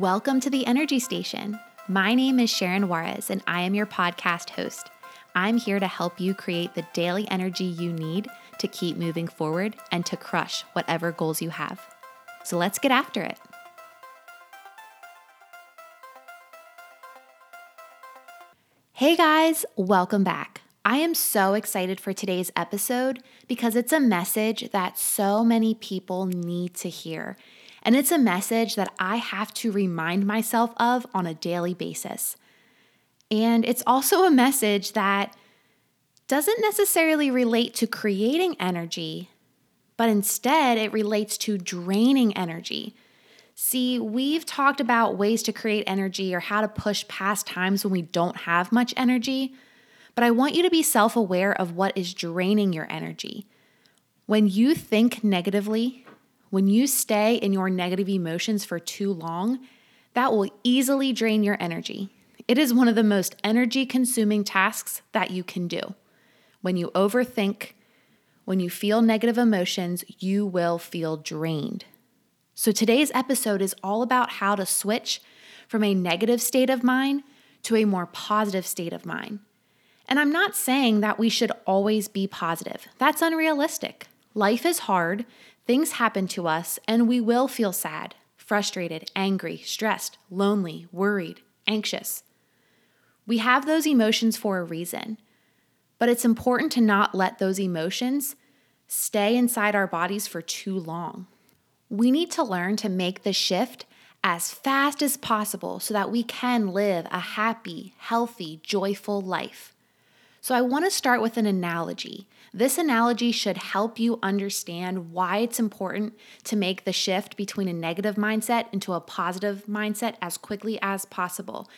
Welcome to the Energy Station. My name is Sharon Juarez, and I am your podcast host. I'm here to help you create the daily energy you need to keep moving forward and to crush whatever goals you have. So let's get after it. Hey guys, welcome back. I am so excited for today's episode because it's a message that so many people need to hear. And it's a message that I have to remind myself of on a daily basis. And it's also a message that doesn't necessarily relate to creating energy, but instead it relates to draining energy. See, we've talked about ways to create energy or how to push past times when we don't have much energy, but I want you to be self aware of what is draining your energy. When you think negatively, when you stay in your negative emotions for too long, that will easily drain your energy. It is one of the most energy consuming tasks that you can do. When you overthink, when you feel negative emotions, you will feel drained. So, today's episode is all about how to switch from a negative state of mind to a more positive state of mind. And I'm not saying that we should always be positive, that's unrealistic. Life is hard, Things happen to us, and we will feel sad, frustrated, angry, stressed, lonely, worried, anxious. We have those emotions for a reason, but it's important to not let those emotions stay inside our bodies for too long. We need to learn to make the shift as fast as possible so that we can live a happy, healthy, joyful life. So, I want to start with an analogy this analogy should help you understand why it's important to make the shift between a negative mindset into a positive mindset as quickly as possible.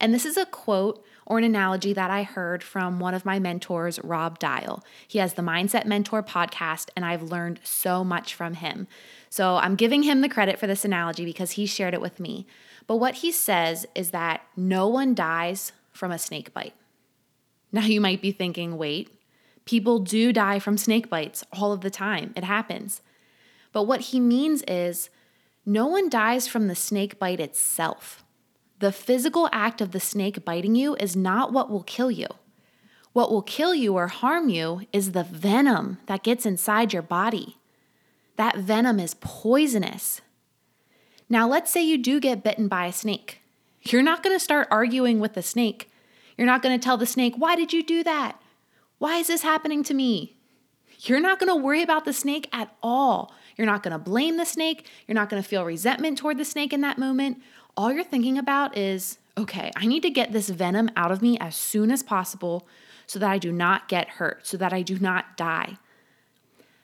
And this is a quote or an analogy that I heard from one of my mentors, Rob Dial. He has the Mindset Mentor podcast, and I've learned so much from him. So I'm giving him the credit for this analogy because he shared it with me. But what he says is that no one dies from a snake bite. Now you might be thinking, wait, People do die from snake bites all of the time, it happens. But what he means is no one dies from the snake bite itself. The physical act of the snake biting you is not what will kill you. What will kill you or harm you is the venom that gets inside your body. That venom is poisonous. Now, let's say you do get bitten by a snake. You're not going to start arguing with the snake. You're not going to tell the snake, Why did you do that? Why is this happening to me? You're not going to worry about the snake at all. You're not going to blame the snake. You're not going to feel resentment toward the snake in that moment. All you're thinking about is, okay, I need to get this venom out of me as soon as possible so that I do not get hurt, so that I do not die.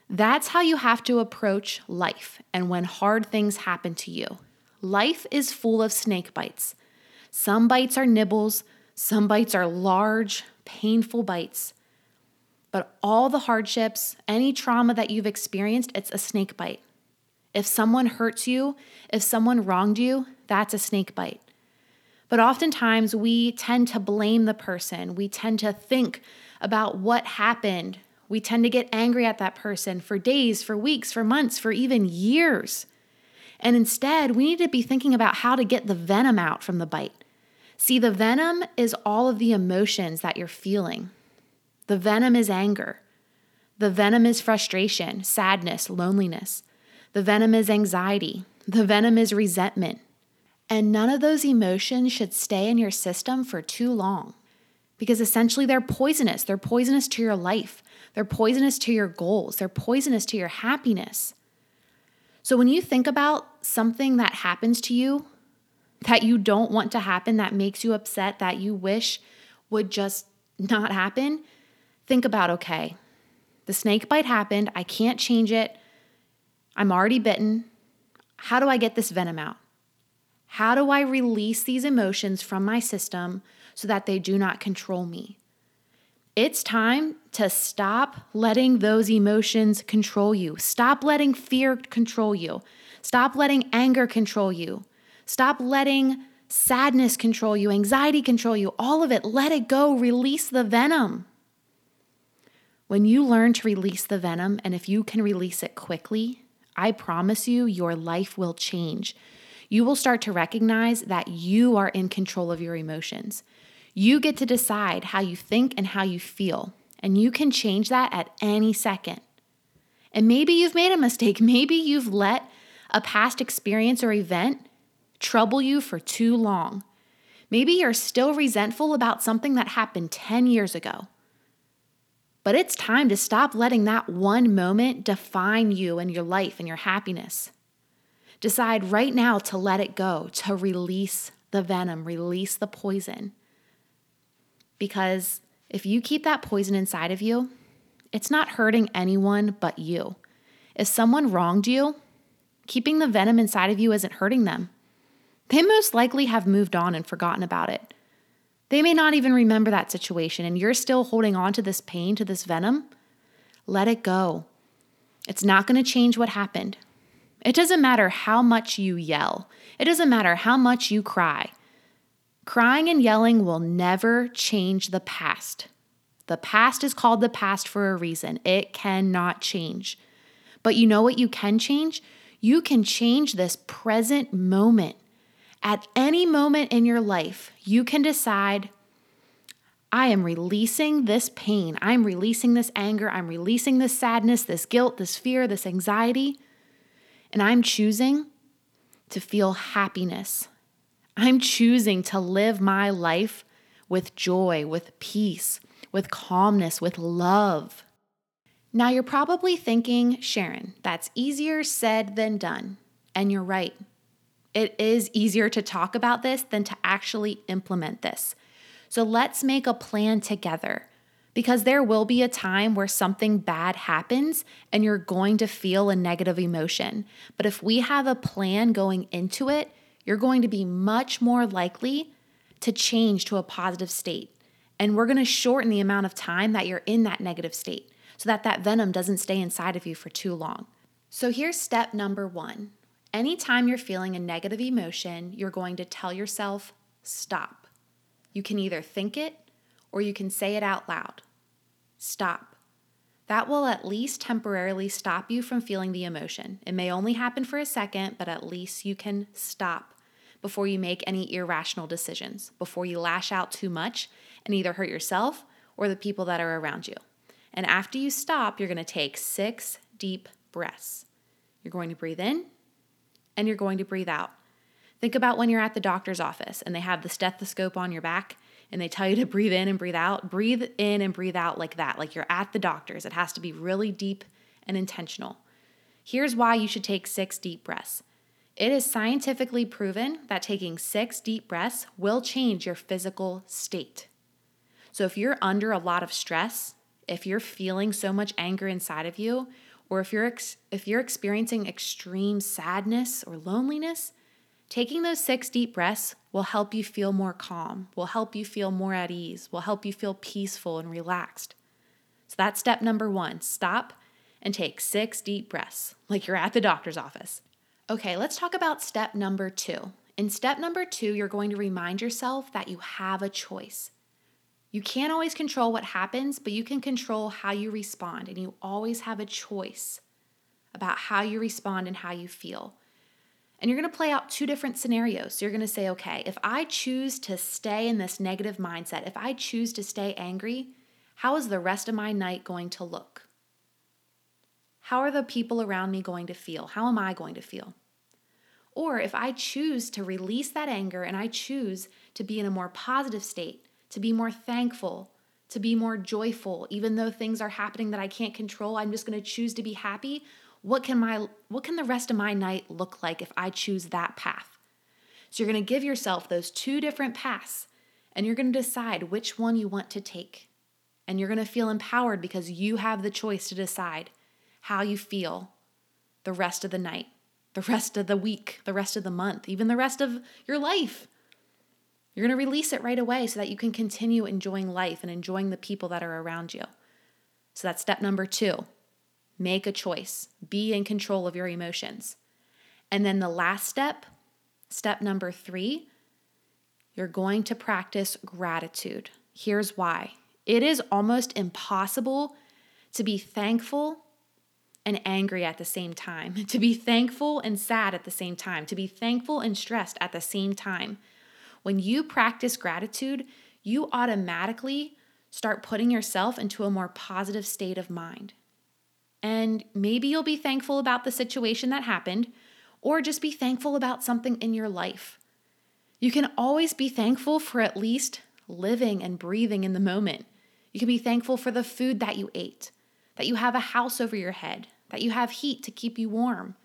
That's how you have to approach life and when hard things happen to you. Life is full of snake bites. Some bites are nibbles, some bites are large, painful bites. But all the hardships, any trauma that you've experienced, it's a snake bite. If someone hurts you, if someone wronged you, that's a snake bite. But oftentimes we tend to blame the person. We tend to think about what happened. We tend to get angry at that person for days, for weeks, for months, for even years. And instead, we need to be thinking about how to get the venom out from the bite. See, the venom is all of the emotions that you're feeling. The venom is anger. The venom is frustration, sadness, loneliness. The venom is anxiety. The venom is resentment. And none of those emotions should stay in your system for too long because essentially they're poisonous. They're poisonous to your life, they're poisonous to your goals, they're poisonous to your happiness. So when you think about something that happens to you that you don't want to happen, that makes you upset, that you wish would just not happen, think about okay, the snake bite happened. I can't change it. I'm already bitten. How do I get this venom out? How do I release these emotions from my system so that they do not control me? It's time to stop letting those emotions control you. Stop letting fear control you. Stop letting anger control you. Stop letting sadness control you, anxiety control you, all of it. Let it go. Release the venom. When you learn to release the venom, and if you can release it quickly, I promise you, your life will change. you will start to recognize that you are in control of your emotions. You get to decide how you think and how you feel, and you can change that at any second. And maybe you've made a mistake. Maybe you've let a past experience or event trouble you for too long. Maybe you're still resentful about something that happened 10 years ago. But it's time to stop letting that one moment define you and your life and your happiness. Decide right now to let it go, to release the venom, release the poison. Because if you keep that poison inside of you, it's not hurting anyone but you. If someone wronged you, keeping the venom inside of you isn't hurting them. They most likely have moved on and forgotten about it. They may not even remember that situation, and you're still holding on to this pain, to this venom. Let it go. It's not going to change what happened. It doesn't matter how much you yell, it doesn't matter how much you cry. Crying and yelling will never change the past. The past is called the past for a reason. It cannot change. But you know what you can change? You can change this present moment. At any moment in your life, you can decide I am releasing this pain. I'm releasing this anger. I'm releasing this sadness, this guilt, this fear, this anxiety. And I'm choosing to feel happiness. I'm choosing to live my life with joy, with peace, with calmness, with love. Now, you're probably thinking, Sharon, that's easier said than done. And you're right. It is easier to talk about this than to actually implement this. So let's make a plan together because there will be a time where something bad happens and you're going to feel a negative emotion. But if we have a plan going into it, you're going to be much more likely to change to a positive state. And we're going to shorten the amount of time that you're in that negative state so that that venom doesn't stay inside of you for too long. So here's step number one. Anytime you're feeling a negative emotion, you're going to tell yourself, stop. You can either think it or you can say it out loud. Stop. That will at least temporarily stop you from feeling the emotion. It may only happen for a second, but at least you can stop before you make any irrational decisions, before you lash out too much and either hurt yourself or the people that are around you. And after you stop, you're going to take six deep breaths. You're going to breathe in and you're going to breathe out. Think about when you're at the doctor's office and they have the stethoscope on your back and they tell you to breathe in and breathe out. Breathe in and breathe out like that, like you're at the doctor's. It has to be really deep and intentional. Here's why you should take six deep breaths. It is scientifically proven that taking six deep breaths will change your physical state. So, if you're under a lot of stress, if you're feeling so much anger inside of you, or if you're ex- if you're experiencing extreme sadness or loneliness, taking those 6 deep breaths will help you feel more calm, will help you feel more at ease, will help you feel peaceful and relaxed. So that's step number 1. Stop and take 6 deep breaths like you're at the doctor's office. Okay, let's talk about step number 2. In step number 2, you're going to remind yourself that you have a choice. You can't always control what happens, but you can control how you respond, and you always have a choice about how you respond and how you feel. And you're going to play out two different scenarios. So you're going to say, okay, if I choose to stay in this negative mindset, if I choose to stay angry, how is the rest of my night going to look? How are the people around me going to feel? How am I going to feel? Or if I choose to release that anger and I choose to be in a more positive state, to be more thankful, to be more joyful, even though things are happening that I can't control. I'm just going to choose to be happy. What can my what can the rest of my night look like if I choose that path? So you're going to give yourself those two different paths and you're going to decide which one you want to take. And you're going to feel empowered because you have the choice to decide how you feel the rest of the night, the rest of the week, the rest of the month, even the rest of your life. You're going to release it right away so that you can continue enjoying life and enjoying the people that are around you. So that's step number two make a choice, be in control of your emotions. And then the last step, step number three, you're going to practice gratitude. Here's why it is almost impossible to be thankful and angry at the same time, to be thankful and sad at the same time, to be thankful and stressed at the same time. When you practice gratitude, you automatically start putting yourself into a more positive state of mind. And maybe you'll be thankful about the situation that happened, or just be thankful about something in your life. You can always be thankful for at least living and breathing in the moment. You can be thankful for the food that you ate, that you have a house over your head, that you have heat to keep you warm,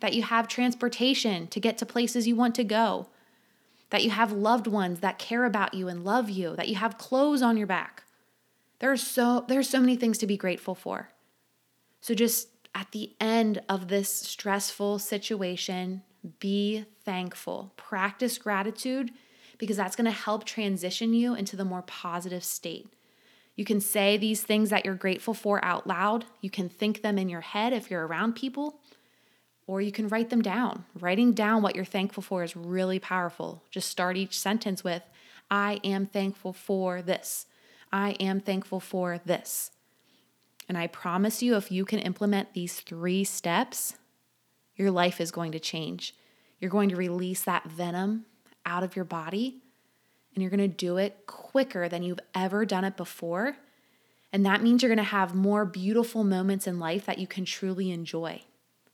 that you have transportation to get to places you want to go, that you have loved ones that care about you and love you, that you have clothes on your back. There are so there are so many things to be grateful for. So just at the end of this stressful situation, be thankful. Practice gratitude because that's going to help transition you into the more positive state. You can say these things that you're grateful for out loud. You can think them in your head if you're around people, or you can write them down. Writing down what you're thankful for is really powerful. Just start each sentence with, I am thankful for this. I am thankful for this. And I promise you, if you can implement these three steps, your life is going to change. You're going to release that venom out of your body, and you're going to do it quicker than you've ever done it before. And that means you're going to have more beautiful moments in life that you can truly enjoy,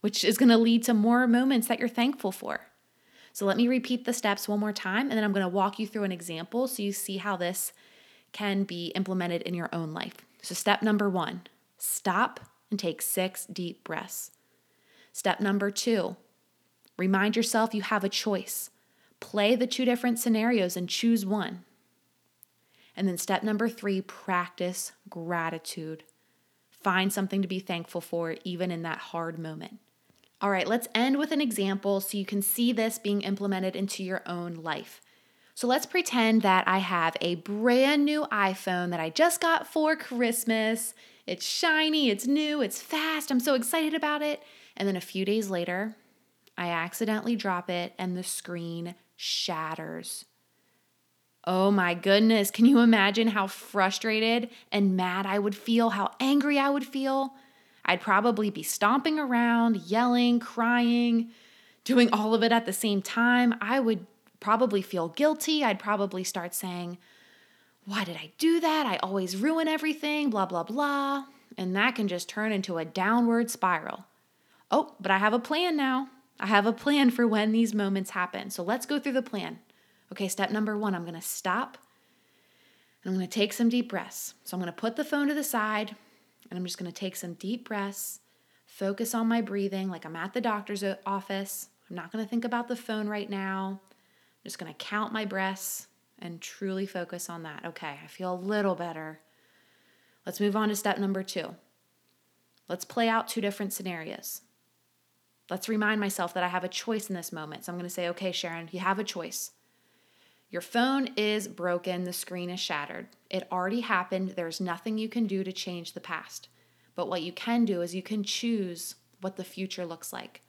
which is going to lead to more moments that you're thankful for. So let me repeat the steps one more time, and then I'm going to walk you through an example so you see how this can be implemented in your own life. So, step number one stop and take six deep breaths. Step number two, remind yourself you have a choice. Play the two different scenarios and choose one. And then step number three, practice gratitude. Find something to be thankful for, even in that hard moment. All right, let's end with an example so you can see this being implemented into your own life. So let's pretend that I have a brand new iPhone that I just got for Christmas. It's shiny, it's new, it's fast. I'm so excited about it. And then a few days later, I accidentally drop it and the screen shatters. Oh my goodness, can you imagine how frustrated and mad I would feel, how angry I would feel? I'd probably be stomping around, yelling, crying, doing all of it at the same time. I would probably feel guilty. I'd probably start saying, Why did I do that? I always ruin everything, blah, blah, blah. And that can just turn into a downward spiral. Oh, but I have a plan now. I have a plan for when these moments happen. So let's go through the plan. Okay, step number one I'm to stop I'm going to take some deep breaths. So I'm going to put the phone to the side and I'm just going to take some deep breaths, focus on my breathing like I'm at the doctor's office. I'm not going to think about the phone right now I'm just going to count my breaths and truly focus on that. Okay, I feel a little better. Let's move on to step number two. Let's play out two different scenarios. Let's remind myself that I have a choice in this moment. So I'm going to say, okay, Sharon, you have a choice. Your phone is broken, the screen is shattered. It already happened. There's nothing you can do to change the past. But what you can do is you can choose what the future looks like.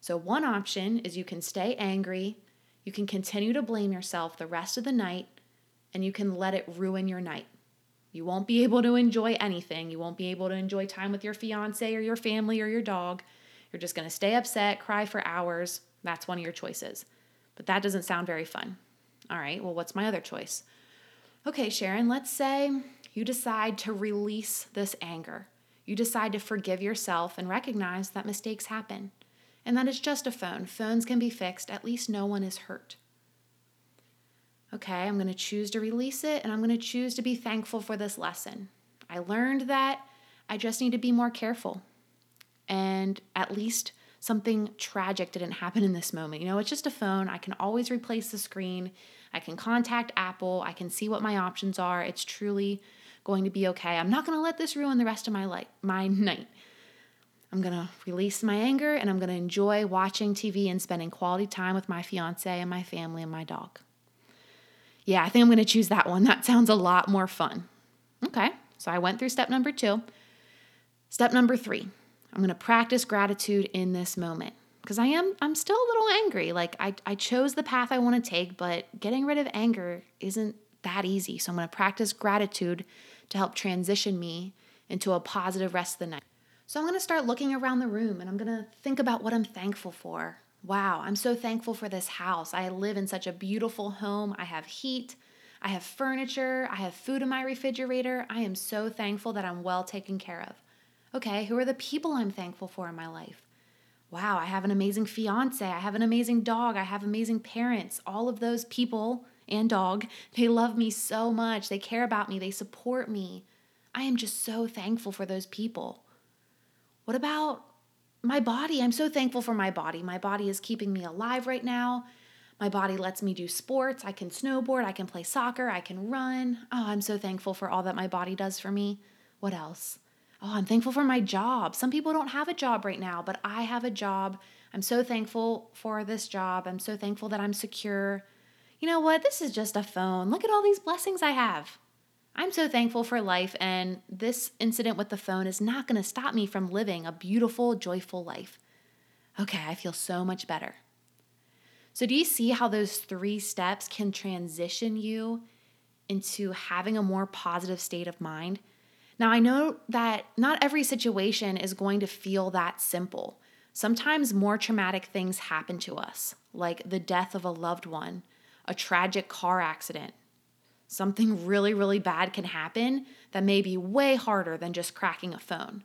So, one option is you can stay angry you can continue to blame yourself the rest of the night and you can let it ruin your night. You won't be able to enjoy anything. You won't be able to enjoy time with your fiance or your family or your dog. You're just going to stay upset, cry for hours. That's one of your choices. But that doesn't sound very fun. All right, well, what's my other choice? Okay, Sharon, let's say you decide to release this anger. You decide to forgive yourself and recognize that mistakes happen and that it's just a phone. Phones can be fixed, at least no one is hurt. Okay, I'm going to choose to release it and I'm going to choose to be thankful for this lesson. I learned that I just need to be more careful. And at least something tragic didn't happen in this moment. You know, it's just a phone. I can always replace the screen. I can contact Apple. I can see what my options are. It's truly going to be okay. I'm not going to let this ruin the rest of my life, my night. I'm going to release my anger and I'm going to enjoy watching TV and spending quality time with my fiance and my family and my dog. Yeah, I think I'm going to choose that one. That sounds a lot more fun. Okay, so I went through step number two. Step number three, I'm going to practice gratitude in this moment because I am I'm still a little angry. Like I, I chose the path I want to take, but getting rid of anger isn't that easy. So I'm going to practice gratitude to help transition me into a positive rest of the night. So I'm going to start looking around the room and I'm going to think about what I'm thankful for. Wow, I'm so thankful for this house. I live in such a beautiful home. I have heat, I have furniture, I have food in my refrigerator. I am so thankful that I'm well taken care of. Okay, who are the people I'm thankful for in my life? Wow, I have an amazing fiance. I have an amazing dog. I have amazing parents. All of those people and dog, they love me so much. They care about me. They support me. I am just so thankful for those people. What about my body? I'm so thankful for my body. My body is keeping me alive right now. My body lets me do sports. I can snowboard. I can play soccer. I can run. Oh, I'm so thankful for all that my body does for me. What else? Oh, I'm thankful for my job. Some people don't have a job right now, but I have a job. I'm so thankful for this job. I'm so thankful that I'm secure. You know what? This is just a phone. Look at all these blessings I have. I'm so thankful for life, and this incident with the phone is not going to stop me from living a beautiful, joyful life. Okay, I feel so much better. So, do you see how those three steps can transition you into having a more positive state of mind? Now, I know that not every situation is going to feel that simple. Sometimes more traumatic things happen to us, like the death of a loved one, a tragic car accident, something really, really bad can happen that may be way harder than just cracking a phone.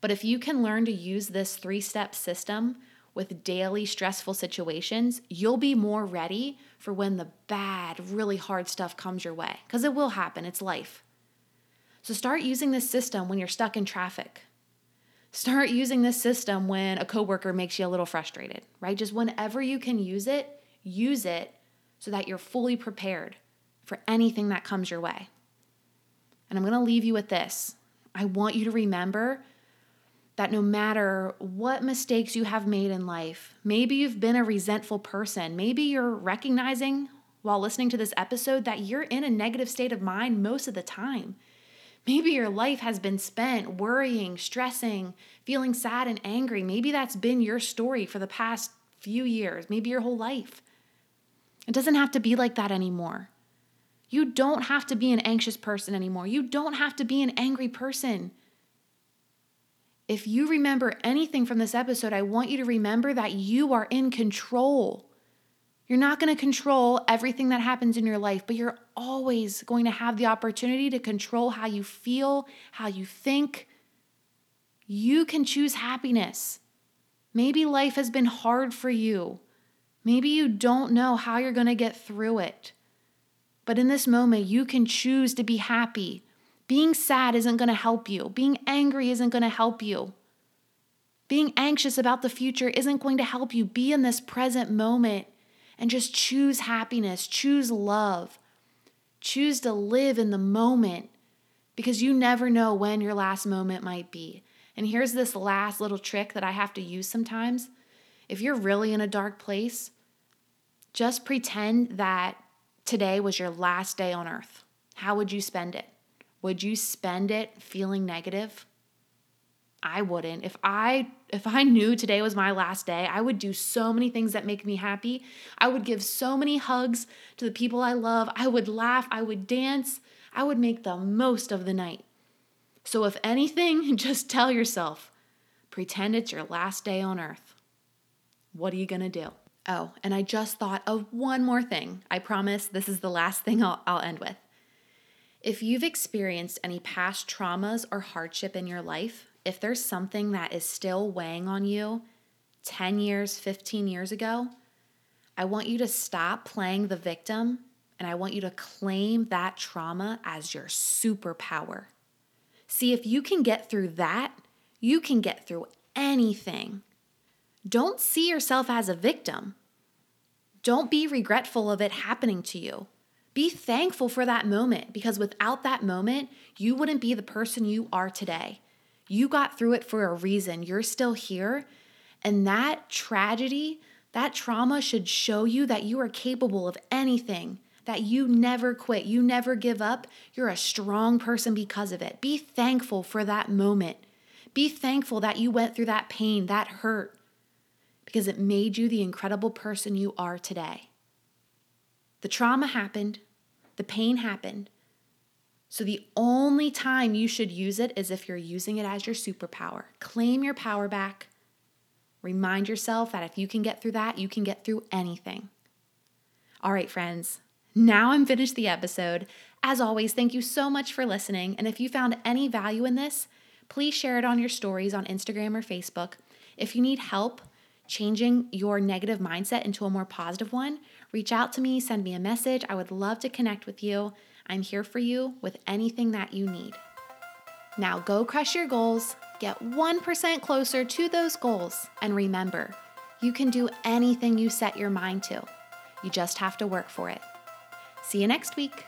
But if you can learn to use this three step system with daily stressful situations, you'll be more ready for when the bad, really hard stuff comes your way, because it will happen, it's life. So start using this system when you're stuck in traffic. Start using this system when a coworker makes you a little frustrated, right? Just whenever you can use it, use it so that you're fully prepared for anything that comes your way. And I'm going to leave you with this. I want you to remember that no matter what mistakes you have made in life, maybe you've been a resentful person, maybe you're recognizing while listening to this episode that you're in a negative state of mind most of the time. Maybe your life has been spent worrying, stressing, feeling sad and angry. Maybe that's been your story for the past few years, maybe your whole life. It doesn't have to be like that anymore. You don't have to be an anxious person anymore. You don't have to be an angry person. If you remember anything from this episode, I want you to remember that you are in control. You're not going to control everything that happens in your life, but you're always going to have the opportunity to control how you feel, how you think. You can choose happiness. Maybe life has been hard for you. Maybe you don't know how you're going to get through it. But in this moment, you can choose to be happy. Being sad isn't going to help you, being angry isn't going to help you. Being anxious about the future isn't going to help you. Be in this present moment and just choose happiness, choose love, choose to live in the moment because you never know when your last moment might be. And here's this last little trick that I have to use sometimes. If you're really in a dark place, just pretend that today was your last day on earth, how would you spend it? Would you spend it feeling negative? I wouldn't. If I if I knew today was my last day, I would do so many things that make me happy. I would give so many hugs to the people I love. I would laugh, I would dance. I would make the most of the night. So if anything, just tell yourself, pretend it's your last day on earth. What are you going to do? Oh, and I just thought of one more thing. I promise this is the last thing I'll, I'll end with. If you've experienced any past traumas or hardship in your life, if there's something that is still weighing on you 10 years, 15 years ago, I want you to stop playing the victim and I want you to claim that trauma as your superpower. See, if you can get through that, you can get through anything. Don't see yourself as a victim. Don't be regretful of it happening to you. Be thankful for that moment because without that moment, you wouldn't be the person you are today. You got through it for a reason. You're still here. And that tragedy, that trauma should show you that you are capable of anything, that you never quit, you never give up. You're a strong person because of it. Be thankful for that moment. Be thankful that you went through that pain, that hurt because it made you the incredible person you are today. The trauma happened, the pain happened, So, the only time you should use it is if you're using it as your superpower. Claim your power back. Remind yourself that if you can get through that, you can get through anything. All right, friends, now I'm finished the episode. As always, thank you so much for listening. And if you found any value in this, please share it on your stories on Instagram or Facebook. If you need help changing your negative mindset into a more positive one, reach out to me, send me a message. I would love to connect with you. I'm here for you with anything that you need. Now go crush your goals, get 1% closer to those goals, and remember, you can do anything you set your mind to. You just have to work for it. See you next week.